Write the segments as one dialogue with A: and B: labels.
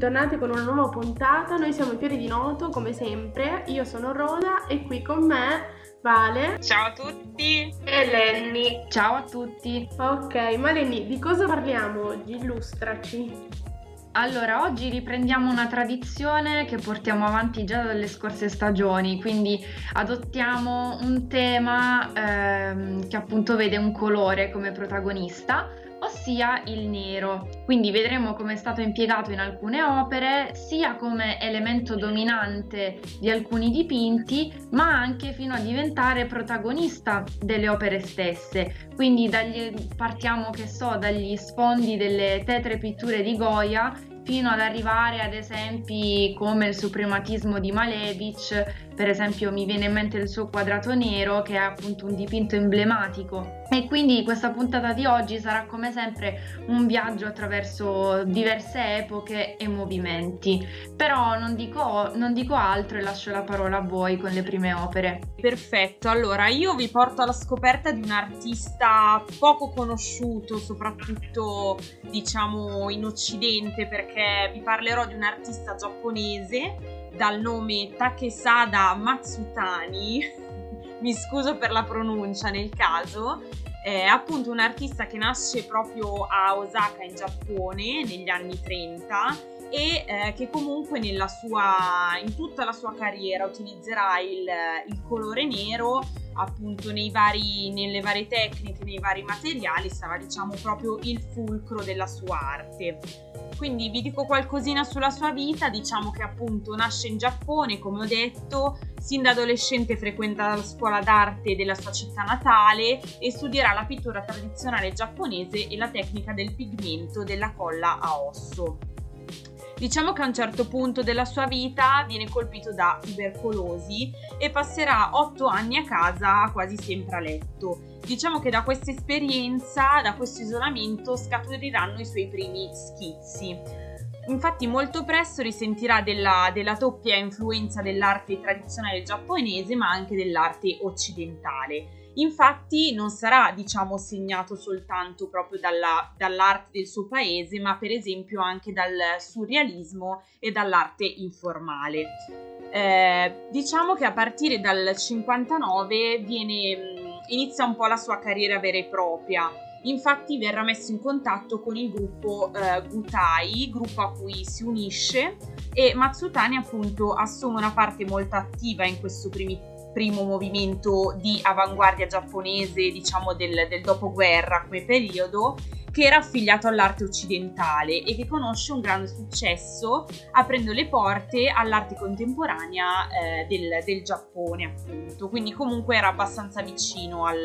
A: tornati con una nuova puntata. Noi siamo i Fiori di Noto, come sempre. Io sono Rosa e qui con me Vale.
B: Ciao a tutti.
C: E Lenny.
D: Ciao a tutti.
A: Ok, ma Lenny, di cosa parliamo oggi? Illustraci.
D: Allora, oggi riprendiamo una tradizione che portiamo avanti già dalle scorse stagioni, quindi adottiamo un tema ehm, che appunto vede un colore come protagonista ossia il nero. Quindi vedremo come è stato impiegato in alcune opere, sia come elemento dominante di alcuni dipinti, ma anche fino a diventare protagonista delle opere stesse. Quindi dagli, partiamo, che so, dagli sfondi delle tetre pitture di Goya fino ad arrivare ad esempi come il suprematismo di Malevich, per esempio mi viene in mente il suo quadrato nero che è appunto un dipinto emblematico. E quindi questa puntata di oggi sarà come sempre un viaggio attraverso diverse epoche e movimenti. Però non dico, non dico altro e lascio la parola a voi con le prime opere.
B: Perfetto, allora io vi porto alla scoperta di un artista poco conosciuto, soprattutto diciamo in Occidente, perché vi parlerò di un artista giapponese dal nome Takesada Matsutani, mi scuso per la pronuncia nel caso, è appunto un artista che nasce proprio a Osaka in Giappone negli anni 30 e eh, che comunque sua, in tutta la sua carriera utilizzerà il, il colore nero appunto vari, nelle varie tecniche, nei vari materiali, sarà diciamo proprio il fulcro della sua arte. Quindi vi dico qualcosina sulla sua vita, diciamo che appunto nasce in Giappone, come ho detto, sin da adolescente frequenta la scuola d'arte della sua città natale e studierà la pittura tradizionale giapponese e la tecnica del pigmento della colla a osso. Diciamo che a un certo punto della sua vita viene colpito da tubercolosi e passerà otto anni a casa quasi sempre a letto. Diciamo che da questa esperienza, da questo isolamento, scaturiranno i suoi primi schizzi. Infatti molto presto risentirà della, della, doppia influenza dell'arte tradizionale giapponese ma anche dell'arte occidentale. Infatti non sarà, diciamo, segnato soltanto proprio dalla, dall'arte del suo paese, ma per esempio anche dal surrealismo e dall'arte informale. Eh, diciamo che a partire dal 59 viene, mm, inizia un po' la sua carriera vera e propria. Infatti verrà messo in contatto con il gruppo eh, Gutai, gruppo a cui si unisce e Matsutani appunto assume una parte molto attiva in questo primi, primo movimento di avanguardia giapponese, diciamo del, del dopoguerra come periodo, che era affiliato all'arte occidentale e che conosce un grande successo aprendo le porte all'arte contemporanea eh, del, del, Giappone, appunto. Quindi comunque era abbastanza vicino al,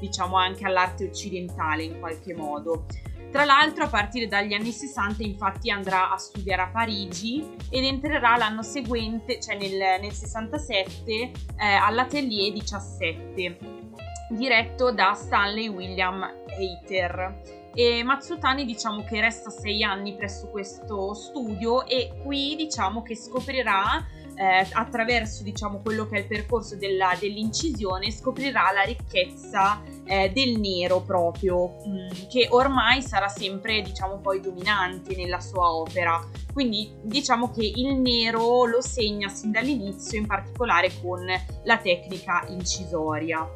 B: diciamo, anche all'arte occidentale in qualche modo. Tra l'altro a partire dagli anni 60 infatti andrà a studiare a Parigi ed entrerà l'anno seguente, cioè nel, nel 67, eh, all'Atelier 17, diretto da Stanley William Hayter. E Matsutani diciamo che resta sei anni presso questo studio e qui diciamo che scoprirà eh, attraverso diciamo quello che è il percorso della, dell'incisione scoprirà la ricchezza eh, del nero proprio mh, mm, che ormai sarà sempre diciamo poi dominante nella sua opera. Quindi diciamo che il nero lo segna sin dall'inizio in particolare con la tecnica incisoria.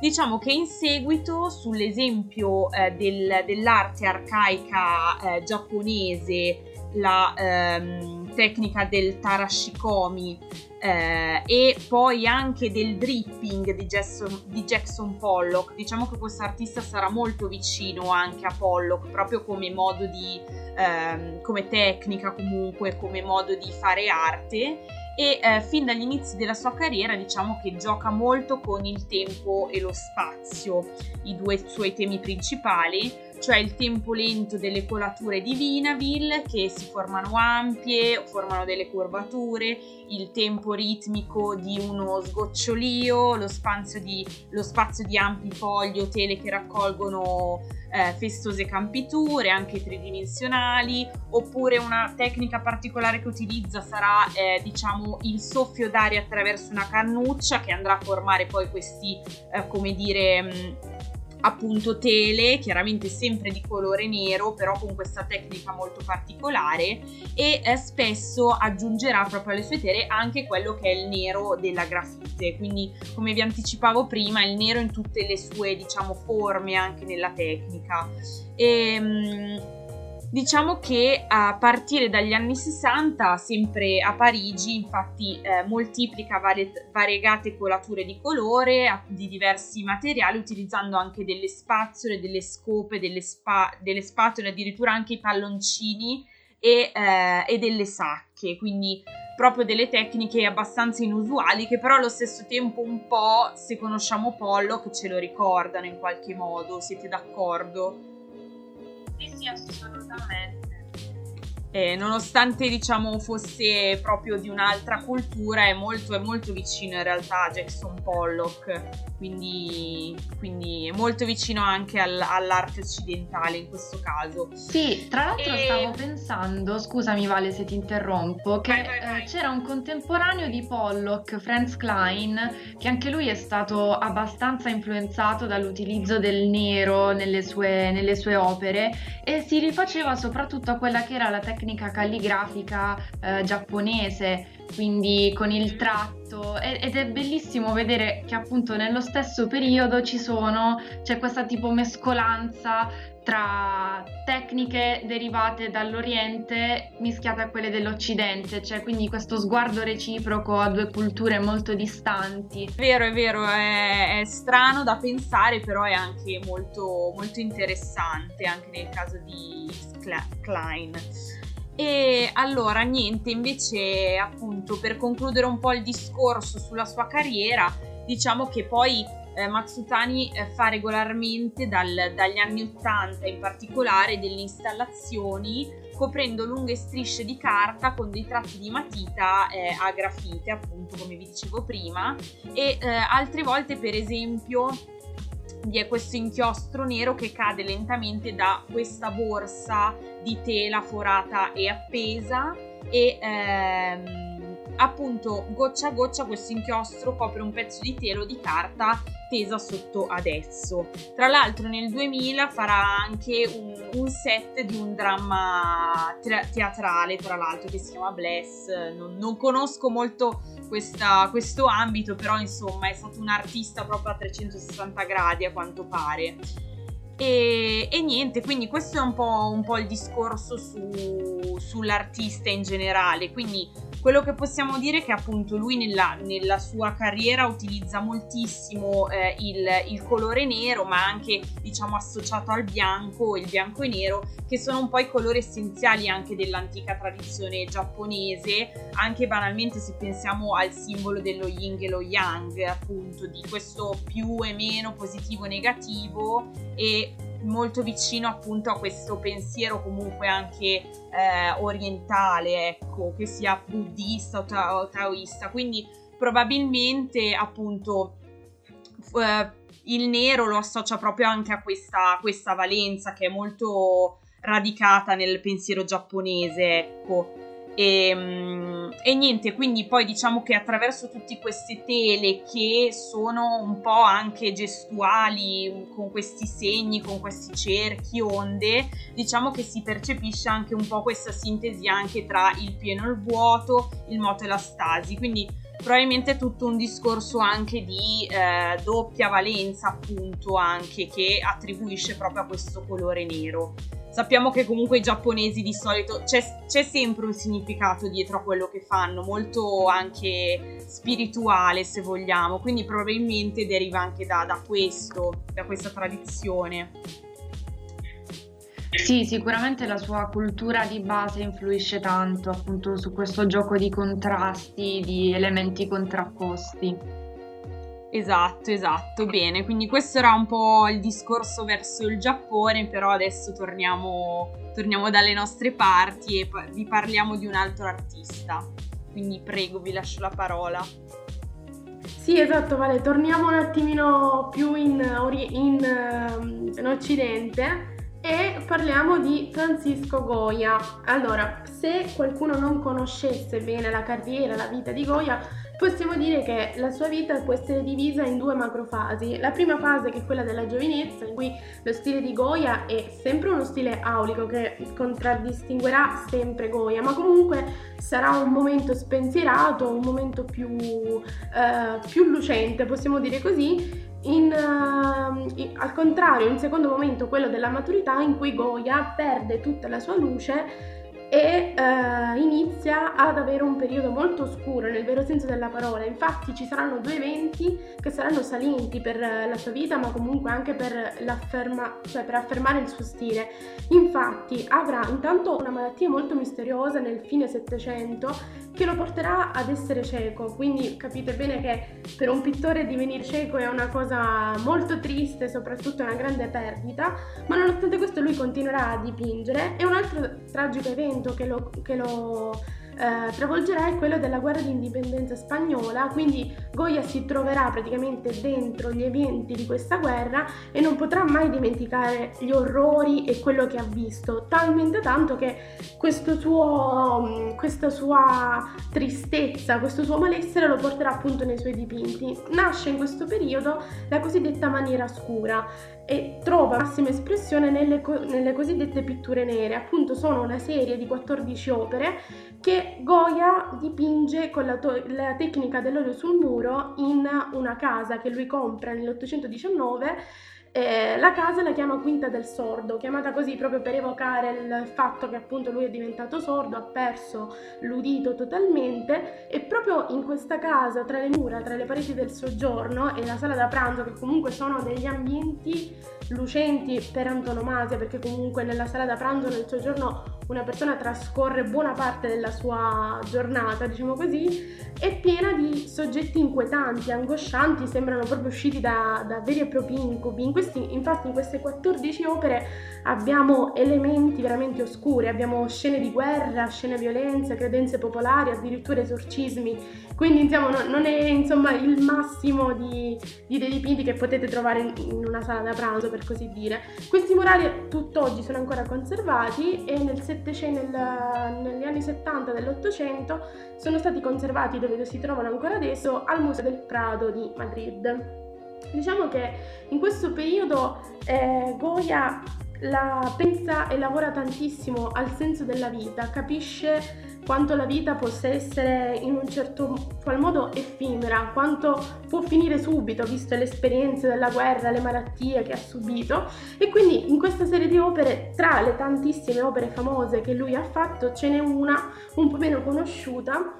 B: Diciamo che in seguito, sull'esempio eh, del, dell'arte arcaica eh, giapponese, la ehm, tecnica del tarashikomi eh, e poi anche del dripping di Jackson, di Jackson Pollock, diciamo che questo artista sarà molto vicino anche a Pollock, proprio come modo di, ehm, come tecnica comunque, come modo di fare arte. E eh, fin dagli inizi della sua carriera diciamo che gioca molto con il tempo e lo spazio, i due suoi temi principali, cioè il tempo lento delle colature di Vinaville che si formano ampie, formano delle curvature, il tempo ritmico di uno sgocciolio, lo spazio di, lo spazio di ampi fogli o tele che raccolgono eh, festose campiture, anche tridimensionali, oppure una tecnica particolare che utilizza sarà eh, diciamo il soffio d'aria attraverso una cannuccia che andrà a formare poi questi, eh, come dire, mh, appunto tele, chiaramente sempre di colore nero, però con questa tecnica molto particolare e eh, spesso aggiungerà proprio alle sue tele anche quello che è il nero della grafite, quindi come vi anticipavo prima il nero in tutte le sue diciamo forme anche nella tecnica. E, ehm, Diciamo che a partire dagli anni 60, sempre a Parigi, infatti eh, moltiplica varie, variegate colature di colore di diversi materiali, utilizzando anche delle spazzole, delle scope, delle, spa, delle spatole, addirittura anche i palloncini e, eh, e delle sacche. Quindi proprio delle tecniche abbastanza inusuali che però allo stesso tempo un po', se conosciamo Pollock, ce lo ricordano in qualche modo. Siete d'accordo?
D: Sì, sì, assolutamente.
B: Eh, nonostante diciamo fosse proprio di un'altra cultura, è molto, è molto vicino in realtà a Jackson Pollock quindi, quindi è molto vicino anche al, all'arte occidentale in questo caso.
D: Sì, tra l'altro e... stavo pensando, scusami Vale se ti interrompo, che vai, vai, vai. Eh, c'era un contemporaneo di Pollock, Franz Klein, che anche lui è stato abbastanza influenzato dall'utilizzo del nero nelle sue, nelle sue opere e si rifaceva soprattutto a quella che era la tecnica calligrafica eh, giapponese quindi con il tratto ed è bellissimo vedere che appunto nello stesso periodo ci sono, c'è questa tipo mescolanza tra tecniche derivate dall'Oriente mischiate a quelle dell'Occidente, cioè quindi questo sguardo reciproco a due culture molto distanti.
B: È vero, è vero, è, è strano da pensare, però è anche molto, molto interessante anche nel caso di Klein. E allora, niente, invece, appunto, per concludere un po' il discorso sulla sua carriera, diciamo che poi eh, Matsutani eh, fa regolarmente dal, dagli anni 80 in particolare delle installazioni coprendo lunghe strisce di carta con dei tratti di matita eh, a grafite, appunto, come vi dicevo prima, e eh, altre volte, per esempio, vi è questo inchiostro nero che cade lentamente da questa borsa di tela forata e appesa e ehm, appunto goccia a goccia questo inchiostro copre un pezzo di telo di carta tesa sotto adesso. Tra l'altro nel 2000 farà anche un, un set di un dramma teatrale, tra l'altro, che si chiama Bless. Non, non conosco molto questa, questo ambito, però insomma è stato un artista proprio a 360 gradi a quanto pare. E, e, niente, quindi questo è un po', un po il discorso su, sull'artista in generale. Quindi quello che possiamo dire è che appunto lui nella, nella sua carriera utilizza moltissimo eh, il, il, colore nero, ma anche diciamo associato al bianco, il bianco e nero, che sono un po' i colori essenziali anche dell'antica tradizione giapponese, anche banalmente se pensiamo al simbolo dello yin e lo yang, appunto, di questo più e meno positivo e negativo molto vicino appunto a questo pensiero comunque anche eh, orientale, ecco, che sia buddista o, ta- o taoista. Quindi probabilmente appunto eh, il nero lo associa proprio anche a questa, questa valenza che è molto radicata nel pensiero giapponese, ecco. E, ehm, e, niente, quindi poi diciamo che attraverso tutte queste tele che sono un po' anche gestuali, con questi segni, con questi cerchi, onde, diciamo che si percepisce anche un po' questa sintesi anche tra il pieno e il vuoto, il moto e la stasi. Quindi probabilmente è tutto un discorso anche di eh, doppia valenza, appunto, anche che attribuisce proprio a questo colore nero sappiamo che comunque i giapponesi di solito c'è, c'è, sempre un significato dietro a quello che fanno, molto anche spirituale se vogliamo, quindi probabilmente deriva anche da, da questo, da questa tradizione.
D: Sì, sicuramente la sua cultura di base influisce tanto appunto su questo gioco di contrasti, di elementi contrapposti.
B: Esatto, esatto, bene, quindi questo era un po' il discorso verso il Giappone, però adesso torniamo, torniamo dalle nostre parti e vi parliamo di un altro artista. Quindi prego, vi lascio la parola.
A: Sì, esatto, Vale, torniamo un attimino più in, in, ehm, in Occidente e parliamo di Francisco Goya. Allora, se qualcuno non conoscesse bene la carriera, la vita di Goya, possiamo dire che la sua vita può essere divisa in due macrofasi. La prima fase che è quella della giovinezza, in cui lo stile di Goya è sempre uno stile aulico che contraddistinguerà sempre Goya, ma comunque sarà un momento spensierato, un momento più, eh, più lucente, possiamo dire così, in, uh, in, al contrario, in secondo momento quello della maturità in cui Goya perde tutta la sua luce e uh, inizia ad avere un periodo molto oscuro nel vero senso della parola. Infatti ci saranno due eventi che saranno salienti per la sua vita, ma comunque anche per, cioè per affermare il suo stile. Infatti avrà intanto una malattia molto misteriosa nel fine Settecento che lo porterà ad essere cieco, quindi capite bene che per un pittore divenire cieco è una cosa molto triste, soprattutto una grande perdita, ma nonostante questo lui continuerà a dipingere. E un altro tragico evento che lo, che lo eh, travolgerà è quello della guerra di indipendenza spagnola, quindi Goya si troverà praticamente dentro gli eventi di questa guerra e non potrà mai dimenticare gli orrori e quello che ha visto, talmente tanto che suo, mm, questa sua tristezza, questo suo malessere lo porterà appunto nei suoi dipinti. Nasce in questo periodo la cosiddetta maniera scura e trova massima espressione nelle, co- nelle, cosiddette pitture nere, appunto sono una serie di 14 opere che Goya dipinge con la, to- la tecnica dell'olio sul muro in una casa che lui compra nell'819 eh, la casa la chiama Quinta del Sordo, chiamata così proprio per evocare il fatto che appunto lui è diventato sordo, ha perso l'udito totalmente e proprio in questa casa, tra le mura, tra le pareti del soggiorno e la sala da pranzo, che comunque sono degli ambienti lucenti per antonomasia, perché comunque nella sala da pranzo nel soggiorno una persona trascorre buona parte della sua giornata, diciamo così, è piena di soggetti inquietanti, angoscianti, sembrano proprio usciti da, da veri e propri incubi. In questi, infatti in queste 14 opere abbiamo elementi veramente oscuri, abbiamo scene di guerra, scene violenze, credenze popolari, addirittura esorcismi. Quindi insomma, non è insomma, il massimo di, di, dei dipinti che potete trovare in, in una sala da pranzo, per così dire. Questi murali tutt'oggi sono ancora conservati e nel 700, nel, negli anni 70 dell'Ottocento sono stati conservati dove si trovano ancora adesso al Museo del Prado di Madrid. Diciamo che in questo periodo eh, Goya la pensa e lavora tantissimo al senso della vita, capisce quanto la vita possa essere in un certo qual modo effimera, quanto può finire subito, visto le esperienze della guerra, le malattie che ha subito. E quindi in questa serie di opere, tra le tantissime opere famose che lui ha fatto, ce n'è una un po' meno conosciuta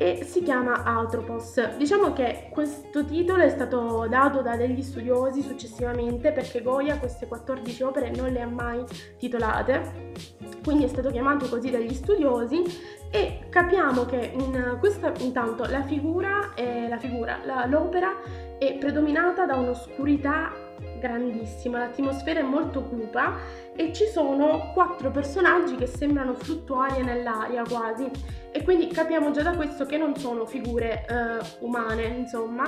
A: e si chiama Atropos. Diciamo che questo titolo è stato dato da degli studiosi successivamente perché Goya queste 14 opere non le ha mai titolate, quindi è stato chiamato così dagli studiosi e capiamo che in questa intanto la figura, la figura la, l'opera è predominata da un'oscurità grandissima, l'atmosfera è molto cupa e ci sono quattro personaggi che sembrano fluttuare nell'aria quasi e quindi capiamo già da questo che non sono figure eh, umane, insomma.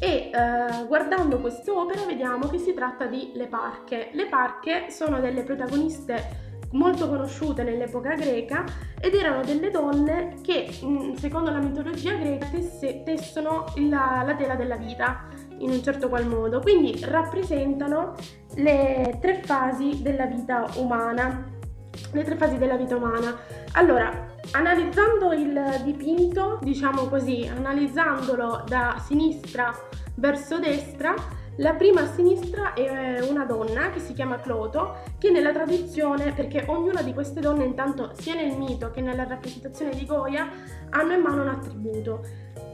A: E eh, guardando quest'opera vediamo che si tratta di Le Parche. Le Parche sono delle protagoniste molto conosciute nell'epoca greca ed erano delle donne che, secondo la mitologia greca, tesse, tessono la, la tela della vita in un certo qual modo, quindi rappresentano le tre fasi della vita umana. Le tre fasi della vita umana. Allora, analizzando il dipinto, diciamo così, analizzandolo da sinistra verso destra, la prima a sinistra è una donna che si chiama Cloto, che nella tradizione, perché ognuna di queste donne intanto sia nel mito che nella rappresentazione di Goya hanno in mano un attributo.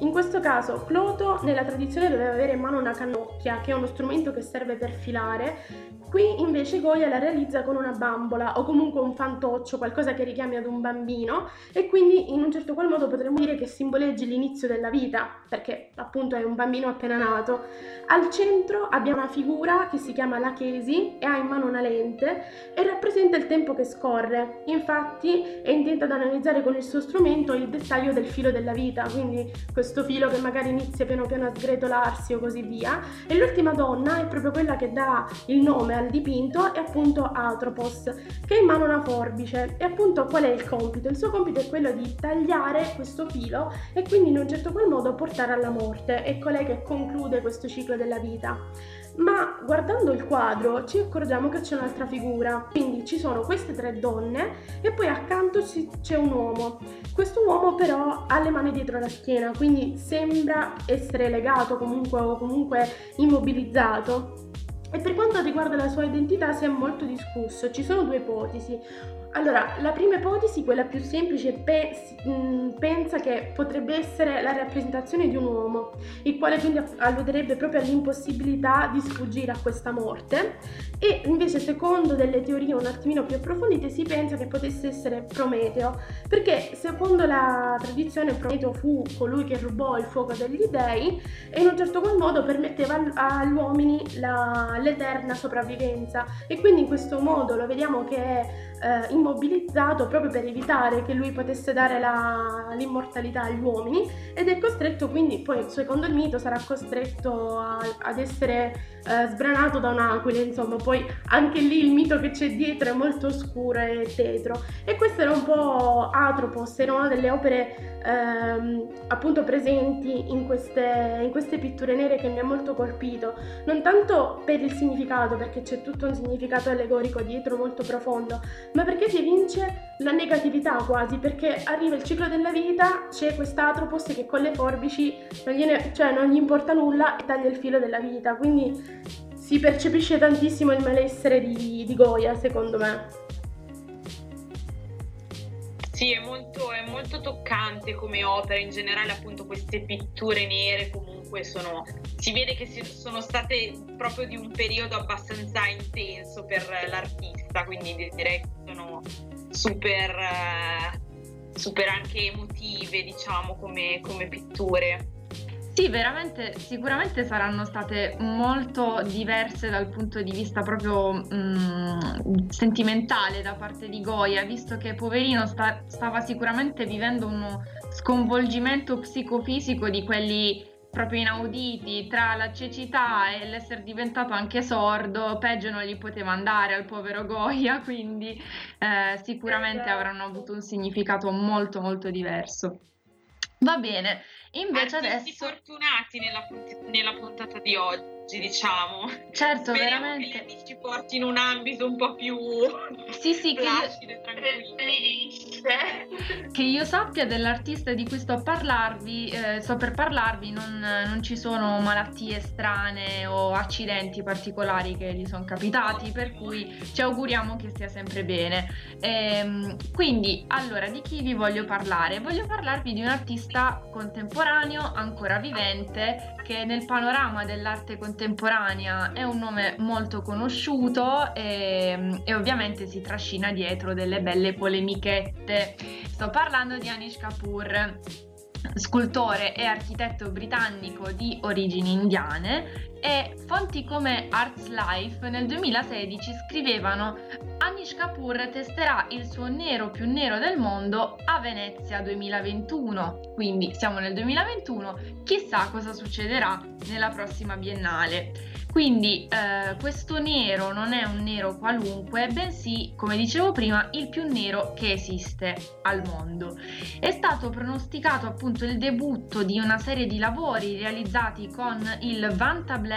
A: In questo caso Cloto nella tradizione doveva avere in mano una cannocchia, che è uno strumento che serve per filare, Qui invece Goya la realizza con una bambola o comunque un fantoccio, qualcosa che richiami ad un bambino e quindi in un certo qual modo potremmo dire che simboleggi l'inizio della vita, perché appunto è un bambino appena nato. Al centro abbiamo una figura che si chiama la Chesi e ha in mano una lente e rappresenta il tempo che scorre. Infatti è intenta ad analizzare con il suo strumento il dettaglio del filo della vita, quindi questo filo che magari inizia piano piano a sgretolarsi o così via. E l'ultima donna è proprio quella che dà il nome dal dipinto è appunto Atropos, che ha in mano una forbice. E appunto qual è il compito? Il suo compito è quello di tagliare questo filo e quindi in un certo qual modo portare alla morte. È colei che conclude questo ciclo della vita ma guardando il quadro ci accorgiamo che c'è un'altra figura, quindi ci sono queste tre donne e poi accanto c'è un uomo. Questo uomo però ha le mani dietro la schiena, quindi sembra essere legato comunque o comunque immobilizzato. E per quanto riguarda la sua identità si è molto discusso, ci sono due ipotesi. Allora, la prima ipotesi, quella più semplice, pe- mm, pensa che potrebbe essere la rappresentazione di un uomo, il quale quindi alluderebbe proprio all'impossibilità di sfuggire a questa morte. E invece secondo delle teorie un attimino più approfondite si pensa che potesse essere Prometeo, perché secondo la tradizione Prometeo fu colui che rubò il fuoco degli dei e in un certo qual modo permetteva agli uomini la, l'eterna sopravvivenza. E quindi in questo modo lo vediamo che è eh, immobilizzato proprio per evitare che lui potesse dare la, l'immortalità agli uomini ed è costretto quindi poi secondo il mito sarà costretto a, ad essere eh, sbranato da un'aquila insomma poi anche lì il mito che c'è dietro è molto oscuro e tetro. E questo era un po' Atropos era una delle opere ehm, appunto presenti in queste, in queste pitture nere che mi ha molto colpito. Non tanto per il significato perché c'è tutto un significato allegorico dietro molto profondo ma perché si evince la negatività quasi, perché arriva il ciclo della vita, c'è quest'atropos che con le forbici non, gliene, cioè non gli importa nulla e taglia il filo della vita, quindi si percepisce tantissimo il malessere di, di Goya, secondo me.
B: Sì, è molto, è molto, toccante come opera, in generale appunto queste pitture nere comunque sono, si vede che sono state proprio di un periodo abbastanza intenso per l'artista, quindi direi che sono super, eh, super anche emotive diciamo come, come pitture.
D: Sì, veramente, sicuramente saranno state molto diverse dal punto di vista proprio mh, mm, sentimentale da parte di Goya, visto che poverino sta, stava sicuramente vivendo uno sconvolgimento psicofisico di quelli proprio inauditi tra la cecità e l'essere diventato anche sordo, peggio non gli poteva andare al povero Goya, quindi eh, sicuramente esatto. avranno avuto un significato molto molto diverso. Va bene, invece
B: Artisti
D: adesso...
B: fortunati nella, nella puntata di oggi oggi, diciamo.
D: Certo,
B: Speriamo
D: veramente.
B: che amici porti in un ambito un po' più
D: sì, sì,
B: placido e tranquillo.
D: Che io sappia dell'artista di cui sto, parlarvi, eh, sto per parlarvi, non, non, ci sono malattie strane o accidenti particolari che gli sono capitati, per cui ci auguriamo che stia sempre bene. Ehm, quindi, allora, di chi vi voglio parlare? Voglio parlarvi di un artista contemporaneo, ancora vivente, che nel panorama dell'arte contemporanea è un nome molto conosciuto e, e ovviamente si trascina dietro delle belle polemichette. Sto parlando di Anish Kapoor scultore e architetto britannico di origini indiane e fonti come Arts Life nel 2016 scrivevano Anish Kapoor testerà il suo nero più nero del mondo a Venezia 2021, quindi siamo nel 2021, chissà cosa succederà nella prossima biennale. Quindi eh, questo nero non è un nero qualunque, bensì, come dicevo prima, il più nero che esiste al mondo. È stato pronosticato appunto il debutto di una serie di lavori realizzati con il Vanta Black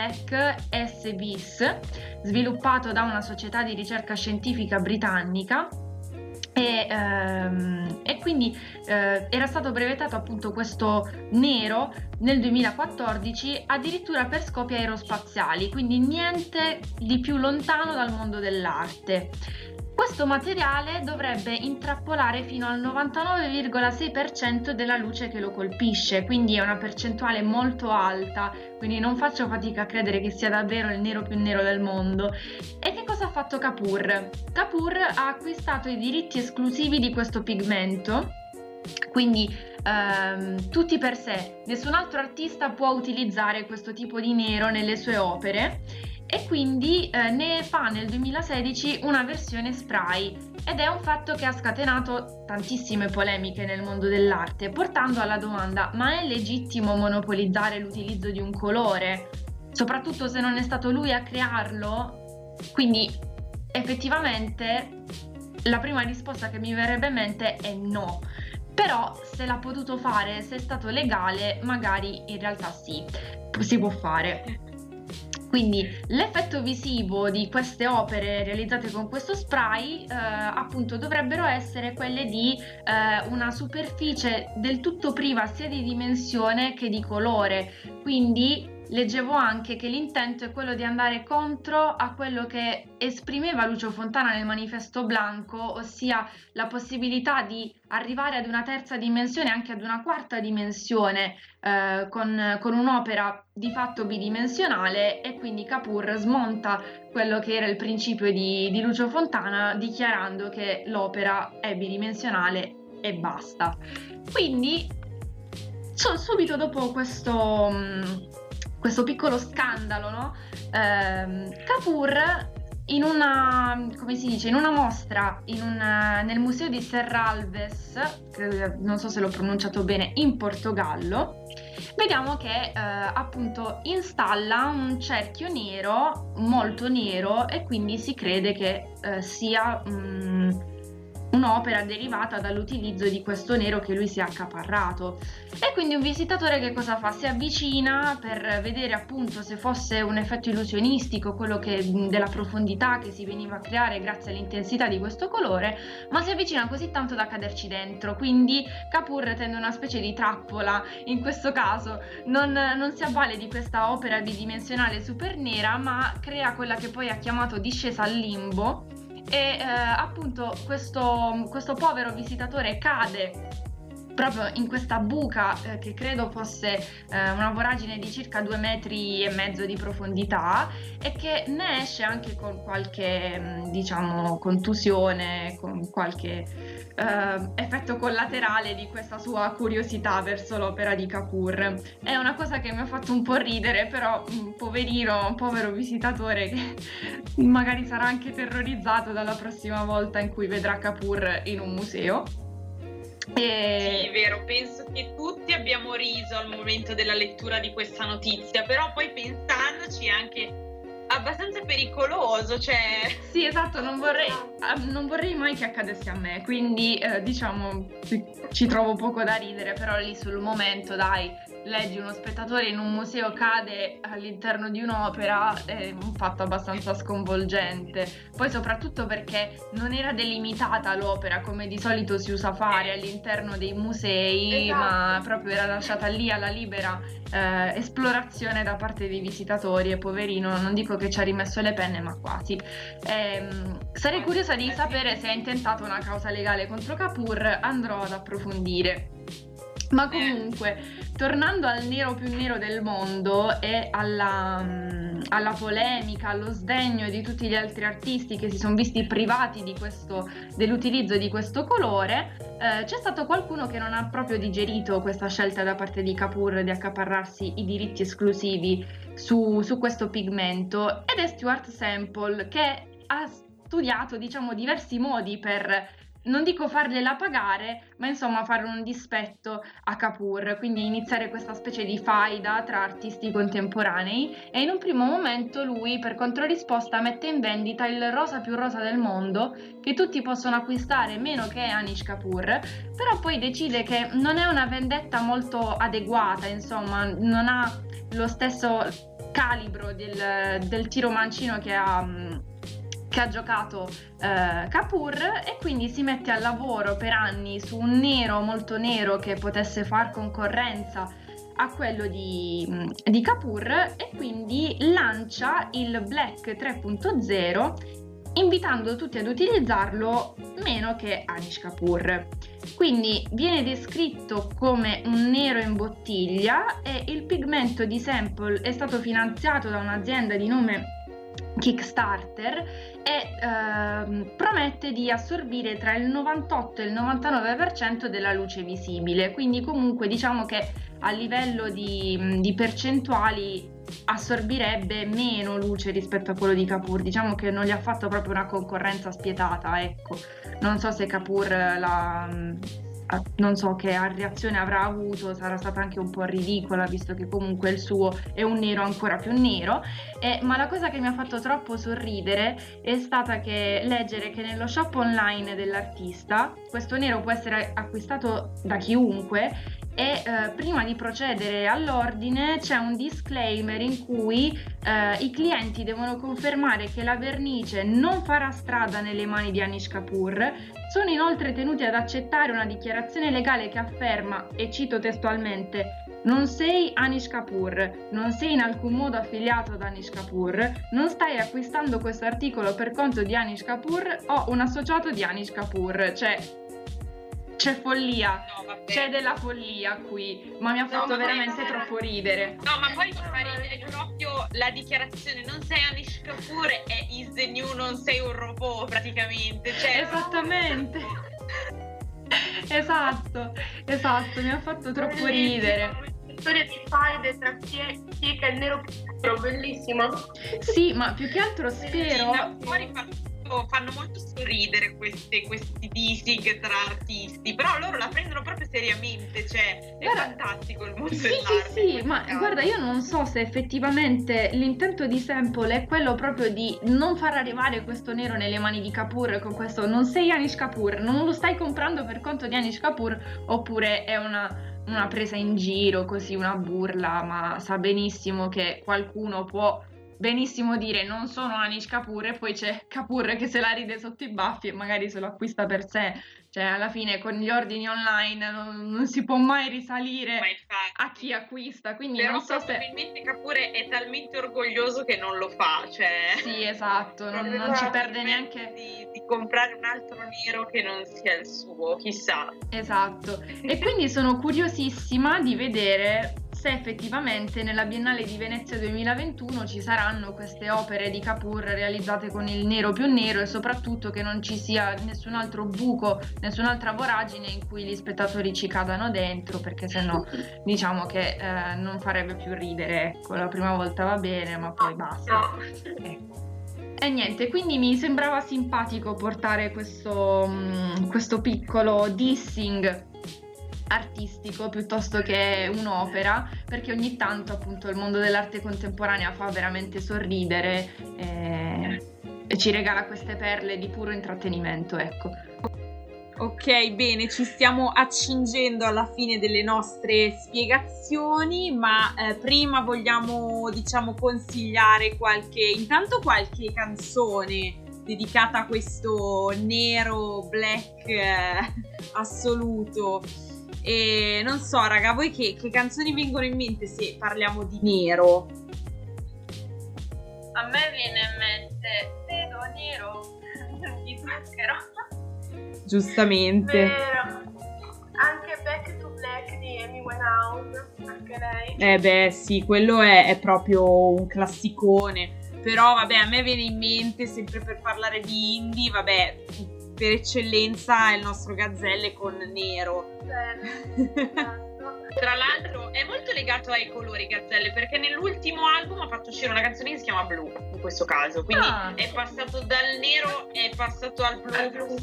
D: S-Vis, sviluppato da una società di ricerca scientifica britannica e, ehm, e, quindi eh, era stato brevettato appunto questo nero nel 2014 addirittura per scopi aerospaziali, quindi niente di più lontano dal mondo dell'arte. Questo materiale dovrebbe intrappolare fino al 99,6% della luce che lo colpisce, quindi è una percentuale molto alta, quindi non faccio fatica a credere che sia davvero il nero più nero del mondo. E che cosa ha fatto Kapoor? Kapoor ha acquistato i diritti esclusivi di questo pigmento quindi ehm, tutti per sé, nessun altro artista può utilizzare questo tipo di nero nelle sue opere e quindi eh, ne fa nel 2016 una versione spray ed è un fatto che ha scatenato tantissime polemiche nel mondo dell'arte, portando alla domanda ma è legittimo monopolizzare l'utilizzo di un colore? Soprattutto se non è stato lui a crearlo? Quindi effettivamente la prima risposta che mi verrebbe in mente è no. Però se l'ha potuto fare, se è stato legale, magari in realtà sì, si può fare. Quindi l'effetto visivo di queste opere realizzate con questo spray eh, appunto dovrebbero essere quelle di eh, una superficie del tutto priva sia di dimensione che di colore. Quindi leggevo anche che l'intento è quello di andare contro a quello che esprimeva Lucio Fontana nel manifesto blanco, ossia la possibilità di arrivare ad una terza dimensione, anche ad una quarta dimensione, eh, con, con, un'opera di fatto bidimensionale e quindi Capur smonta quello che era il principio di, di Lucio Fontana dichiarando che l'opera è bidimensionale e basta. Quindi subito dopo questo mm, questo piccolo scandalo, no? Eh, Kapoor in una, dice, in una mostra in una, nel museo di Serralves, non so se l'ho pronunciato bene, in Portogallo, vediamo che eh, appunto installa un cerchio nero, molto nero, e quindi si crede che eh, sia... Mm, un'opera derivata dall'utilizzo di questo nero che lui si è accaparrato. E quindi un visitatore che cosa fa? Si avvicina per vedere appunto se fosse un effetto illusionistico, quello che, della profondità che si veniva a creare grazie all'intensità di questo colore, ma si avvicina così tanto da caderci dentro. Quindi Capur tende una specie di trappola, in questo caso non, non si avvale di questa opera bidimensionale super nera, ma crea quella che poi ha chiamato discesa al limbo e eh, appunto questo, questo povero visitatore cade proprio in questa buca eh, che credo fosse eh, una voragine di circa due metri e mezzo di profondità e che ne esce anche con qualche mm, diciamo contusione, con qualche eh, effetto collaterale di questa sua curiosità verso l'opera di Kapoor. È una cosa che mi ha fatto un po' ridere, però un poverino, un povero visitatore che magari sarà anche terrorizzato dalla prossima volta in cui vedrà Kapoor in un museo.
B: E... Sì, vero, penso che tutti abbiamo riso al momento della lettura di questa notizia, però poi pensandoci anche abbastanza pericoloso, cioè...
D: Sì, esatto, non vorrei, ah, non vorrei mai che accadesse a me, quindi eh, diciamo ci trovo poco da ridere, però lì sul momento, dai, leggi uno spettatore in un museo cade all'interno di un'opera è un fatto abbastanza sconvolgente. Poi soprattutto perché non era delimitata l'opera come di solito si usa fare all'interno dei musei, esatto. ma proprio era lasciata lì alla libera eh, esplorazione da parte dei visitatori e poverino, non dico che ci ha rimesso le penne, ma quasi. Ehm, sarei curiosa di sapere se ha intentato una causa legale contro Kapoor, andrò ad approfondire. Ma comunque, tornando al nero più nero del mondo e alla, mm, alla, polemica, allo sdegno di tutti gli altri artisti che si sono visti privati questo, dell'utilizzo di questo colore, eh, c'è stato qualcuno che non ha proprio digerito questa scelta da parte di Kapoor di accaparrarsi i diritti esclusivi su, su questo pigmento. Ed è Stuart Sample che ha studiato diciamo diversi modi per non dico fargliela pagare, ma insomma fare un dispetto a Kapoor, quindi iniziare questa specie di faida tra artisti contemporanei e in un primo momento lui per controrisposta mette in vendita il rosa più rosa del mondo che tutti possono acquistare meno che Anish Kapoor, però poi decide che non è una vendetta molto adeguata, insomma non ha lo stesso calibro del, del tiro mancino che ha che ha giocato eh, Kapoor e quindi si mette al lavoro per anni su un nero molto nero che potesse far concorrenza a quello di, mm, di Kapoor e quindi lancia il Black 3.0 invitando tutti ad utilizzarlo meno che Anish Kapoor. Quindi viene descritto come un nero in bottiglia e il pigmento di sample è stato finanziato da un'azienda di nome Kickstarter e ehm, promette di assorbire tra il 98 e il 99% della luce visibile, quindi comunque diciamo che a livello di, di percentuali assorbirebbe meno luce rispetto a quello di Kapoor, diciamo che non gli ha fatto proprio una concorrenza spietata, ecco. Non so se Kapoor la non so che reazione avrà avuto, sarà stata anche un po' ridicola visto che comunque il suo è un nero ancora più nero, eh, ma la cosa che mi ha fatto troppo sorridere è stata che leggere che nello shop online dell'artista questo nero può essere acquistato da chiunque e eh, prima di procedere all'ordine c'è un disclaimer in cui eh, i clienti devono confermare che la vernice non farà strada nelle mani di Anish Kapoor, sono inoltre tenuti ad accettare una dichiarazione legale che afferma, e cito testualmente, non sei Anish Kapoor, non sei in alcun modo affiliato ad Anish Kapoor, non stai acquistando questo articolo per conto di Anish Kapoor o un associato di Anish Kapoor, cioè c'è follia, no, c'è della follia qui, ma mi ha fatto no, veramente poi... troppo ridere.
B: No, ma poi mi fa ridere proprio la dichiarazione, non sei Anish Kapoor e is the new, non sei un robot praticamente. Cioè,
D: Esattamente. esatto, esatto, mi ha fatto troppo ridere
A: storia di faide tra chi è, chi è il nero bellissima.
D: Sì, ma più che altro spero.
B: Sì, fuori fanno molto sorridere queste, questi dissing tra artisti, però loro la prendono proprio seriamente, cioè è guarda, fantastico il mondo
D: sì,
B: dell'arte.
D: Sì, sì, ma caso. guarda, io non so se effettivamente l'intento di Sample è quello proprio di non far arrivare questo nero nelle mani di Kapoor con questo non sei Anish Kapoor, non lo stai comprando per conto di Anish Kapoor, oppure è una una presa in giro, così una burla, ma sa benissimo che qualcuno può benissimo dire non sono Anish Kapoor e poi c'è Kapoor che se la ride sotto i baffi e magari se lo acquista per sé. Cioè, alla fine con gli ordini online non, non si può mai risalire a chi acquista. Quindi
B: Però
D: non so
B: se. Probabilmente Kapoor è talmente orgoglioso che non lo fa. Cioè...
D: Sì, esatto, non, non ci perde neanche.
B: Di, di comprare un altro nero che non sia il suo, chissà.
D: Esatto. E quindi sono curiosissima di vedere se effettivamente nella Biennale di Venezia 2021 ci saranno queste opere di Kapoor realizzate con il nero più nero e soprattutto che non ci sia nessun altro buco, nessun'altra voragine in cui gli spettatori ci cadano dentro perché sennò diciamo che eh, non farebbe più ridere. Ecco, la prima volta va bene ma poi basta. Ecco. E niente, quindi mi sembrava simpatico portare questo, mm, questo piccolo dissing artistico piuttosto che un'opera, perché ogni tanto appunto il mondo dell'arte contemporanea fa veramente sorridere e, e ci regala queste perle di puro intrattenimento, ecco.
B: Ok, bene, ci stiamo accingendo alla fine delle nostre spiegazioni, ma eh, prima vogliamo, diciamo, consigliare qualche, intanto qualche canzone dedicata a questo nero black eh, assoluto e non so, raga, voi che, che canzoni vengono in mente se parliamo di nero?
A: A me viene in mente Vedo nero di zucchero.
B: Giustamente.
A: Vero. Anche Back to Black di Amy Winehouse, anche lei.
B: Eh beh, sì, quello è, è proprio un classicone. Però vabbè, a me viene in mente, sempre per parlare di indie, vabbè, per eccellenza il nostro Gazzelle con nero.
A: Esatto.
B: Tra l'altro è molto legato ai colori Gazzelle perché nell'ultimo album ha fatto uscire una canzone che si chiama Blu in questo caso, quindi ah. è passato dal nero è passato al blu. Al blu.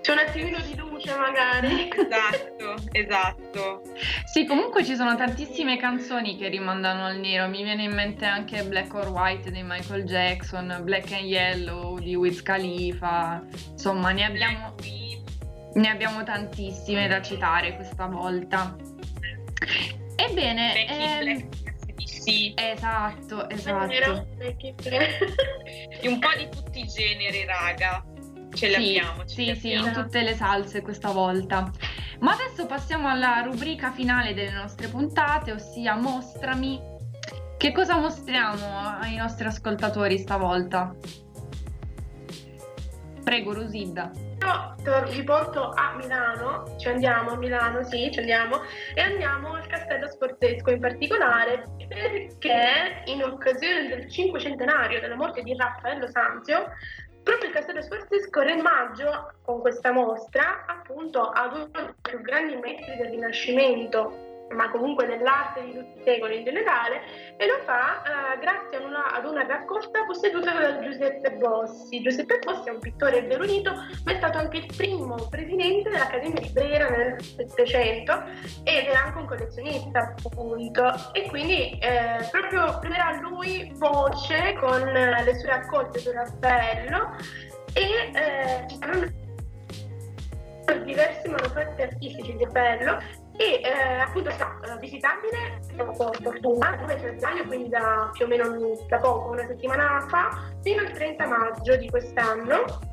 A: C'è un attimino di luce magari.
B: Esatto, esatto.
D: Sì, comunque ci sono tantissime canzoni che rimandano al nero. Mi viene in mente anche Black or White di Michael Jackson, Black and Yellow di Wiz Khalifa. Insomma, ne abbiamo, ne abbiamo tantissime da citare questa volta. Ebbene,
B: ehm... Sì.
D: Esatto, esatto.
B: un po' di tutti i generi, raga. Ce l'abbiamo.
D: Sì, ce sì, sì, in tutte le salse questa volta. Ma adesso passiamo alla rubrica finale delle nostre puntate, ossia mostrami. Che cosa mostriamo ai nostri ascoltatori stavolta? Prego, Rosilda.
A: Io vi porto a Milano, ci andiamo a Milano, sì, ci andiamo, e andiamo al Castello Sforzesco in particolare perché in occasione del cinquecentenario della morte di Raffaello Sanzio Proprio il Castello Sforzesco in maggio, con questa mostra, appunto, ad uno dei più grandi maestri del Rinascimento ma comunque nell'arte di tutti i secoli in generale, e lo fa eh, grazie ad una, ad una, raccolta posseduta da Giuseppe Bossi. Giuseppe Bossi è un pittore bellunito, ma è stato anche il primo presidente dell'Accademia di Brera nel Settecento ed era anche un collezionista, appunto, e quindi eh, proprio prenderà lui voce con le sue raccolte su Raffaello e eh, diversi manufatti artistici di Raffaello e eh, appunto sarà eh, visitabile, siamo con fortuna, il 2 febbraio, quindi da più o meno da poco, una settimana fa, fino al 30 maggio di quest'anno.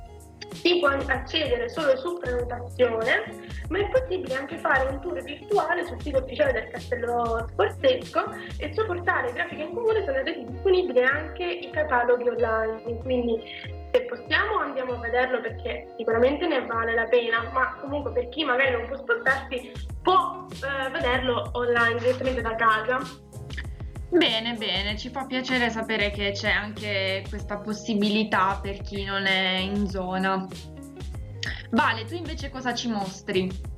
A: Si può accedere solo su prenotazione, ma è possibile anche fare un tour virtuale sul sito ufficiale del Castello Sforzesco e suo portale Grafica in Comune sono resi disponibili anche i cataloghi online, quindi se possiamo andiamo a vederlo perché sicuramente ne vale la pena, ma comunque per chi magari non può spostarsi può eh, vederlo online direttamente da casa.
D: Bene, bene, ci fa piacere sapere che c'è anche questa possibilità per chi non è in zona. Vale, tu invece cosa ci mostri?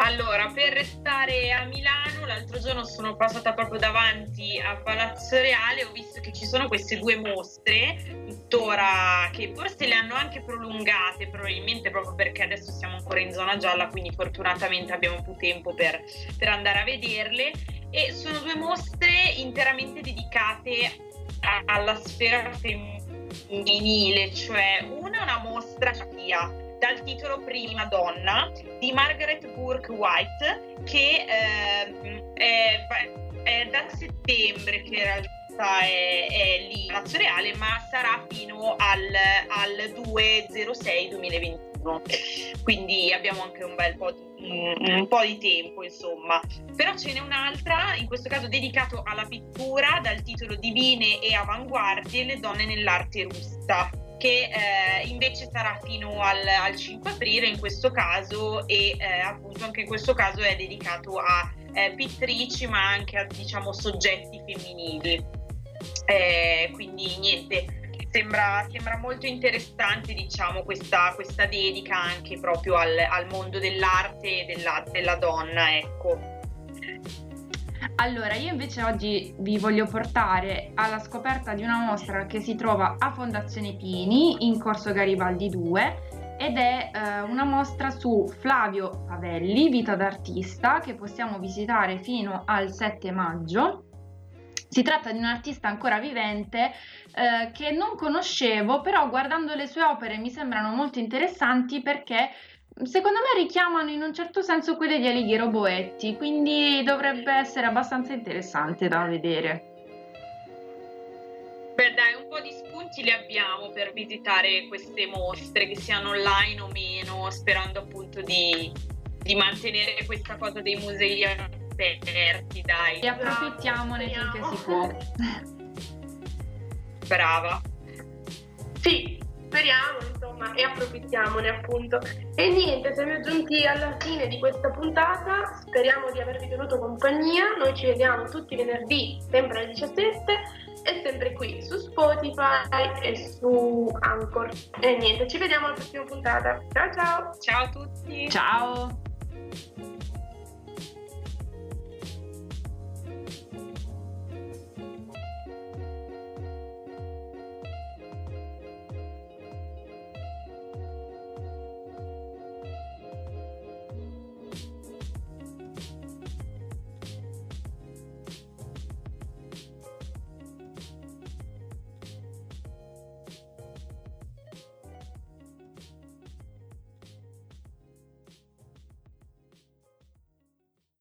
B: Allora, per restare a Milano, l'altro giorno sono passata proprio davanti a Palazzo Reale, ho visto che ci sono queste due mostre, tuttora che forse le hanno anche prolungate, probabilmente proprio perché adesso siamo ancora in zona gialla, quindi fortunatamente abbiamo più tempo per, per andare a vederle. E sono due mostre interamente dedicate a, alla sfera femminile, cioè una è una mostra via dal titolo Prima donna di Margaret Burke White che eh, è, è, da settembre che in realtà è, è lì Palazzo Reale ma sarà fino al, al 2-06-2021 quindi abbiamo anche un bel po' di un po' di tempo, insomma. Però ce n'è un'altra, in questo caso dedicato alla pittura, dal titolo Divine e avanguardie, le donne nell'arte russa che eh, invece sarà fino al, al, 5 aprile in questo caso e eh, appunto anche in questo caso è dedicato a eh, pittrici ma anche a diciamo soggetti femminili. Eh, quindi niente, sembra, sembra, molto interessante diciamo questa, questa dedica anche proprio al, al mondo dell'arte e della, della donna, ecco.
D: Allora, io invece oggi vi voglio portare alla scoperta di una mostra che si trova a Fondazione Pini in Corso Garibaldi 2 ed è eh, una mostra su Flavio Pavelli, vita d'artista, che possiamo visitare fino al 7 maggio. Si tratta di un artista ancora vivente eh, che non conoscevo, però guardando le sue opere mi sembrano molto interessanti perché secondo me richiamano in un certo senso quelle di Alighiero Boetti, quindi dovrebbe essere abbastanza interessante da vedere.
B: Beh dai, un po' di spunti li abbiamo per visitare queste mostre, che siano online o meno, sperando appunto di, di mantenere questa cosa dei musei aperti, dai.
D: E approfittiamone finché si può.
B: Brava.
A: Sì, speriamo insomma e approfittiamone appunto. E niente, siamo giunti alla fine di questa puntata, speriamo di avervi tenuto compagnia, noi ci vediamo tutti venerdì sempre alle 17 e sempre qui su Spotify e su Anchor. E niente, ci vediamo alla prossima puntata. Ciao ciao!
B: Ciao a tutti!
D: Ciao!